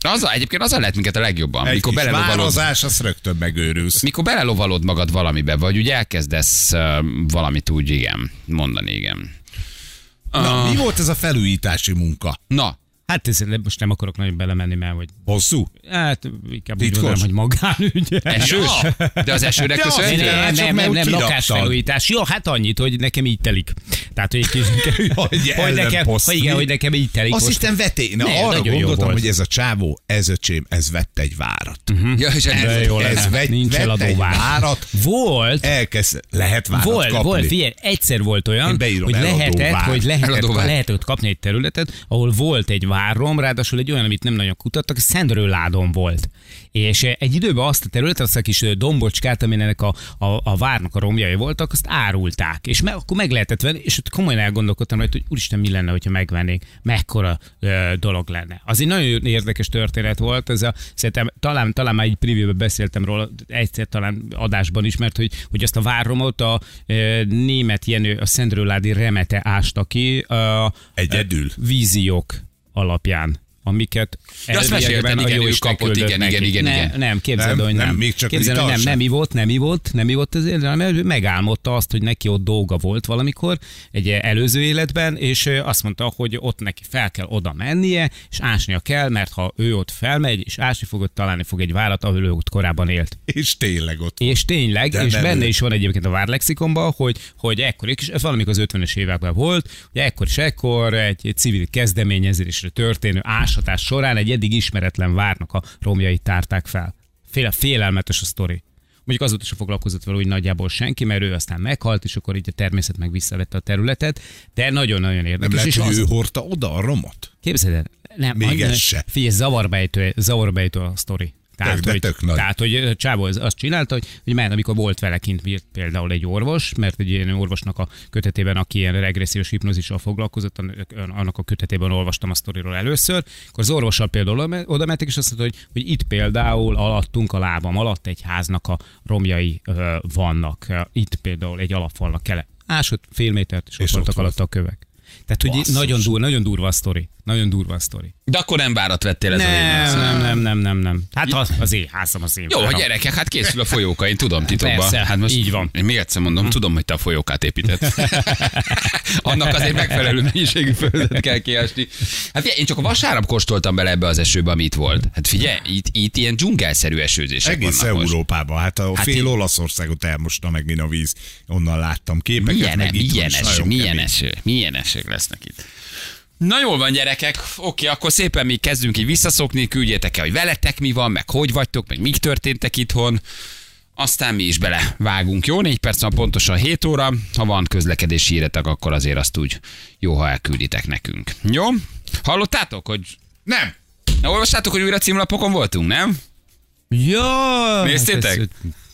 Azzal, egyébként azzal lehet minket a legjobban. Egy mikor belelovalod, az rögtön megőrülsz. mikor belelovalod magad valamibe, vagy úgy elkezdesz uh, valamit úgy, igen, mondani, igen. Na, mi volt ez a felújítási munka? Na, Hát ez, most nem akarok nagyon belemenni, mert hogy Hosszú? Hát inkább úgy Titkos? mondanám, hogy magánügy. esős? De az esőre De köszönhető? Nem, Hát nem, nem, nem úgy kiraktad. lakásfelújítás. Jó, hát annyit, hogy nekem így telik. Tehát, hogy egy kis, Hogy hogy nekem, hogy igen, hogy nekem így telik. Azt hittem veté. Na, Nem, arra gondoltam, hogy ez a csávó, ez öcsém, ez vett egy várat. Ja, és ez, jó ez vegy- Nincs vett egy várat, Volt, elkezd, lehet várat volt, kapni. volt, figyelj, egyszer volt olyan, hogy lehetett, hogy lehetett, lehetett kapni egy területet, ahol volt egy várom, ráadásul egy olyan, amit nem nagyon kutattak, Szendrőládon volt. És eh, egy időben azt a területet, azt a kis eh, dombocskát, aminek a, a, a várnak a romjai voltak, azt árulták. És me, akkor meg lehetett venni, és ott komolyan elgondolkodtam rajta, hogy úristen, mi lenne, hogyha megvennénk, mekkora ö, dolog lenne. Az egy nagyon érdekes történet volt, ez a, szerintem talán, talán már egy preview beszéltem róla, egyszer talán adásban is, mert hogy, hogy azt a várromot a ö, német Jenő, a Szendrőládi Remete ásta ki, ö, Egyedül. víziók alapján amiket Ja, azt a igen, ő Jóisten kapott, igen, igen, neki. igen, igen. Nem, képzeld, Nem, hogy nem. nem, még csak képzeld, hogy nem, nem ivott, nem ivott, nem ivott azért, hanem ő megálmodta azt, hogy neki ott dolga volt valamikor egy előző életben, és azt mondta, hogy ott neki fel kell oda mennie, és ásnia kell, mert ha ő ott felmegy, és ásni fog, ott találni fog egy várat, ahol ő ott korábban élt. És tényleg ott És tényleg, De és nem benne ő. is van egyébként a várlexikonban, hogy, hogy ekkor, és ez valamikor az 50-es években volt, hogy ekkor és ekkor egy, egy civil kezdeményezésre történő ásatás során egy eddig ismeretlen várnak a romjait tárták fel. Féle, félelmetes a sztori. Mondjuk azóta sem foglalkozott vele úgy nagyjából senki, mert ő aztán meghalt, és akkor így a természet meg visszavette a területet, de nagyon-nagyon nem érdekes. lehet, és hogy az, ő hordta oda a romot? Képzeld el, nem, Még annyi- ez se. Figyelj, zavarbejtő, zavarbejtő a sztori. Tehát, de hogy, tök nagy. tehát, hogy Csávó az- azt csinálta, hogy, hogy már amikor volt vele kint például egy orvos, mert egy ilyen orvosnak a kötetében, aki ilyen regressziós hipnózissal foglalkozott, an- annak a kötetében olvastam a sztoriról először, akkor az orvossal például oda- mentek, és azt mondta, hogy, hogy itt például alattunk a lábam alatt egy háznak a romjai ö, vannak. Itt például egy alapfalnak kell. Ásott fél métert, és, És ott voltak alatt a kövek. Tehát, hogy Basszus. nagyon, dur, nagyon durva a sztori. Nagyon durva a sztori. de akkor nem várat vettél ez a Nem, végén. nem, nem, nem, nem, nem. Hát az, az én házam, az én Jó, várom. gyerekek, hát készül a folyóka, én tudom titokban. Persze, hát most így van. Én még egyszer mondom, tudom, hogy te a folyókát épített. Annak azért megfelelő mennyiségű földet kell kiásni. Hát figyelj, én csak a vasárnap kóstoltam bele ebbe az esőbe, ami itt volt. Hát figyelj, itt, itt ilyen dzsungelszerű esőzések Egész. Európában. Hát a Hát fél így- Olaszországot elmosta meg, mint a víz. Onnan láttam képeket, Milyen, meg milyen eső, milyen kemény. eső, milyen esők lesznek itt. Na jól van, gyerekek. Oké, akkor szépen mi kezdünk így visszaszokni, küldjétek el, hogy veletek mi van, meg hogy vagytok, meg mik történtek itthon. Aztán mi is bele vágunk. Jó, négy perc van pontosan 7 óra. Ha van közlekedési híretek, akkor azért azt úgy jó, ha elkülditek nekünk. Jó? Hallottátok, hogy... Nem! Na, olvastátok, hogy újra címlapokon voltunk, nem? Ja, Néztétek? hát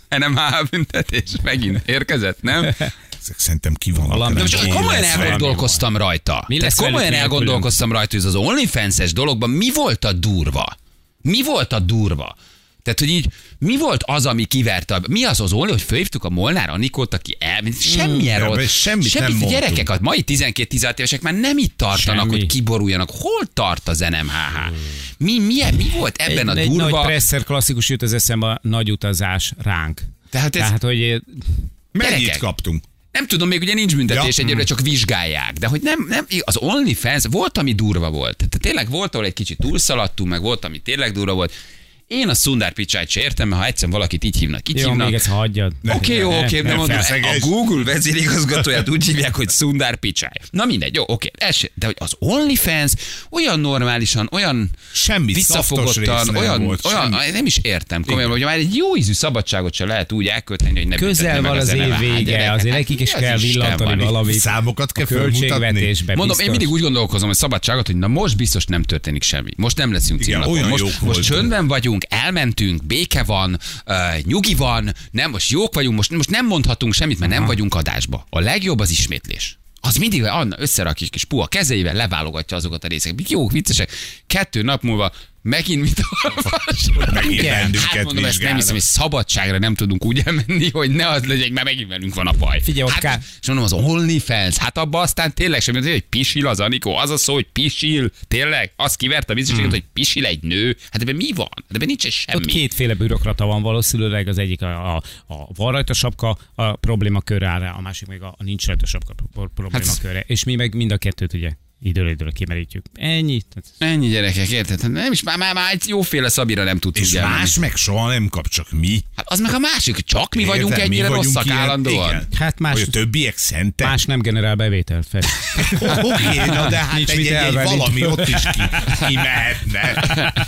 ez- NMH büntetés megint érkezett, nem? Ezek szerintem ki van. Valami- De most komolyan elgondolkoztam rajta. Mi Tehát lesz komolyan elgondolkoztam rajta, hogy ez az OnlyFans-es dologban mi volt a durva? Mi volt a durva? Tehát, hogy így, mi volt az, ami kiverte? Mi az az Only, hogy fölhívtuk a Molnár Anikót, aki el, semmilyen de rossz. semmit nem mondtunk. gyerekek, a mai 12-16 évesek már nem itt tartanak, Semmi. hogy kiboruljanak. Hol tart az NMHH? Mi, milyen, mi volt ebben egy, a egy nagy durva? presser klasszikus jut az eszembe a nagy utazás ránk. Tehát ez- Tehát, hogy Mennyit Gyerekek. kaptunk? Nem tudom, még ugye nincs büntetés, Ja. ja. egyelőre csak vizsgálják. De hogy nem, nem, az OnlyFans volt, ami durva volt. Tehát tényleg volt, ahol egy kicsit túlszaladtunk, meg volt, ami tényleg durva volt. Én a Sundar Picsájt se értem, mert ha egyszer valakit így hívnak, így jó, hívnak. még ezt hagyjad. Oké, jó, oké, ne de mondom, a Google vezérigazgatóját úgy hívják, hogy Sundar Pichai. Na mindegy, jó, oké. Ez se- De hogy az OnlyFans olyan normálisan, olyan Semmi visszafogottan, nem olyan, volt, olyan semmi. nem is értem komolyan, hogy már egy jó ízű szabadságot se lehet úgy elkölteni, hogy ne Közel van az év vége, azért hát nekik is kell villantani valamit. Számokat kell fölmutatni? Mondom, én mindig úgy gondolkozom, hogy szabadságot, hogy na most biztos nem történik semmi. Most nem leszünk címlapon. Most, most csöndben vagyunk, vagyunk, elmentünk, béke van, uh, nyugi van, nem, most jók vagyunk, most, most nem mondhatunk semmit, mert nem vagyunk adásba. A legjobb az ismétlés. Az mindig Anna összerakja kis puha kezeivel, leválogatja azokat a részeket. Jók, viccesek. Kettő nap múlva megint mit olvas? Megint bennünket hát mondom, ezt nem hiszem, hogy szabadságra nem tudunk úgy elmenni, hogy ne az legyen, mert megint velünk van a baj. Figyelj, hát, ká- és mondom, az OnlyFans, hát abba aztán tényleg sem, hogy pisil az Anikó, az a szó, hogy pisil, tényleg, azt kiverte a biztonságot, hogy pisil egy nő, hát ebben mi van? Hát ebben nincs semmi. Ott kétféle bürokrata van valószínűleg, az egyik a, a, a van rajta sapka a probléma körre, a másik meg a, a nincs rajta sapka pro- probléma Hát-. És mi meg mind a kettőt ugye időről időre kimerítjük. Ennyi. Ennyi gyerekek, érted? Hát Nem is, már, már, már egy jóféle Szabira nem tud És úgy elmenni. más meg soha nem kap, csak mi. Hát az meg a másik, csak mi vagyunk Érted? ennyire vagyunk rosszak ilyen- állandóan. Igen. Hát más- Hogy a többiek szentek. Más nem generál bevételt, Feri. Oké, na de hát Nincs egy, mit egy, egy valami ott is ki, ki mehetne.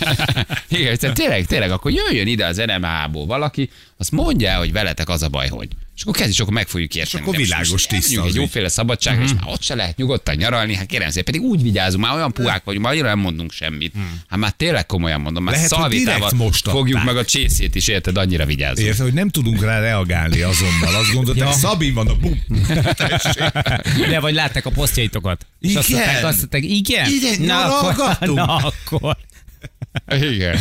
Igen, tehát tényleg, tényleg, akkor jöjjön ide az NMA-ból valaki, azt mondja hogy veletek az a baj, hogy. És akkor kezdj, és akkor meg fogjuk érteni. akkor De most- világos tiszta Egy jóféle szabadságra, és már ott se lehet nyugodtan nyaralni, hát kérem szépen, pedig úgy vigyázunk, már olyan puhák vagyunk, már annyira nem mondunk semmit. Hát már tényleg komolyan mondom, már Lehet, direkt most fogjuk meg a csészét is, érted, annyira vigyázunk. Érted, hogy nem tudunk rá reagálni azonnal. Azt gondolták, Ja. Szabin van a bum. De vagy látták a posztjaitok És azt Igen. mondták, azt mondták, igen? Igen, na, akkor, na akkor. Igen.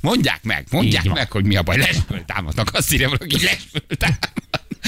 Mondják meg, mondják meg, hogy mi a baj. Lesből támadnak. Azt írja valaki, lesből támad.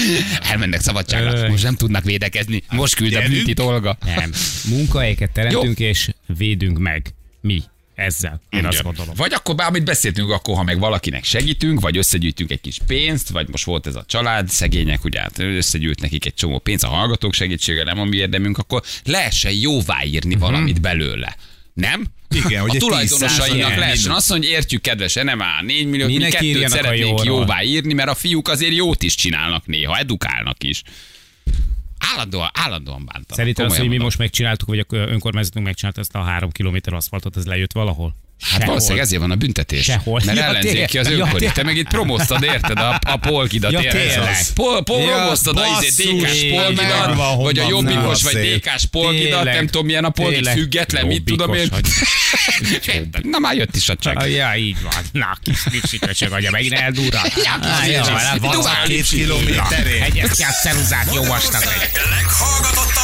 Elmennek szabadságra. Most nem tudnak védekezni. Most küld a büntit Olga. Nem. Munkahelyeket teremtünk, és védünk meg. Mi? Ezzel. Én azt Igen. gondolom. Vagy akkor, bár amit beszéltünk, akkor ha meg valakinek segítünk, vagy összegyűjtünk egy kis pénzt, vagy most volt ez a család, szegények, ugye hát összegyűjt nekik egy csomó pénzt, a hallgatók segítsége nem a mi érdemünk, akkor lehessen jóváírni valamit belőle. Nem? Igen, hogy a tulajdonosainak 10% lehessen azt mondja, hogy értjük, kedves NMA, 4 millió, mi kettőt szeretnénk jóról? jóváírni, mert a fiúk azért jót is csinálnak néha, edukálnak is. Állandóan, állandóan bántanak. Szerintem az, hogy mi most megcsináltuk, vagy a önkormányzatunk megcsinálta ezt a három kilométer aszfaltot, ez lejött valahol? Hát valószínűleg ezért van a büntetés. Sehol. Mert Ja, ellenzék ki az tényleg. Ja. Te meg itt promoztad, érted, a, a polkidat. Ja, tényleg. Pol, pol, Ja, promoztad a izé, DK-s polkidat, vagy a jobbikos, nem vagy. DK-s polkidat, nem tudom milyen a polkit, független, mit tudom én. Na már jött is a csekk. Ja, így van. Na, kis lipsiköcsög agya, megint eldurral. Ja, hát Két kilométerén. Egyet kell ceruzát, jó vastag egy. Leghallgatottabb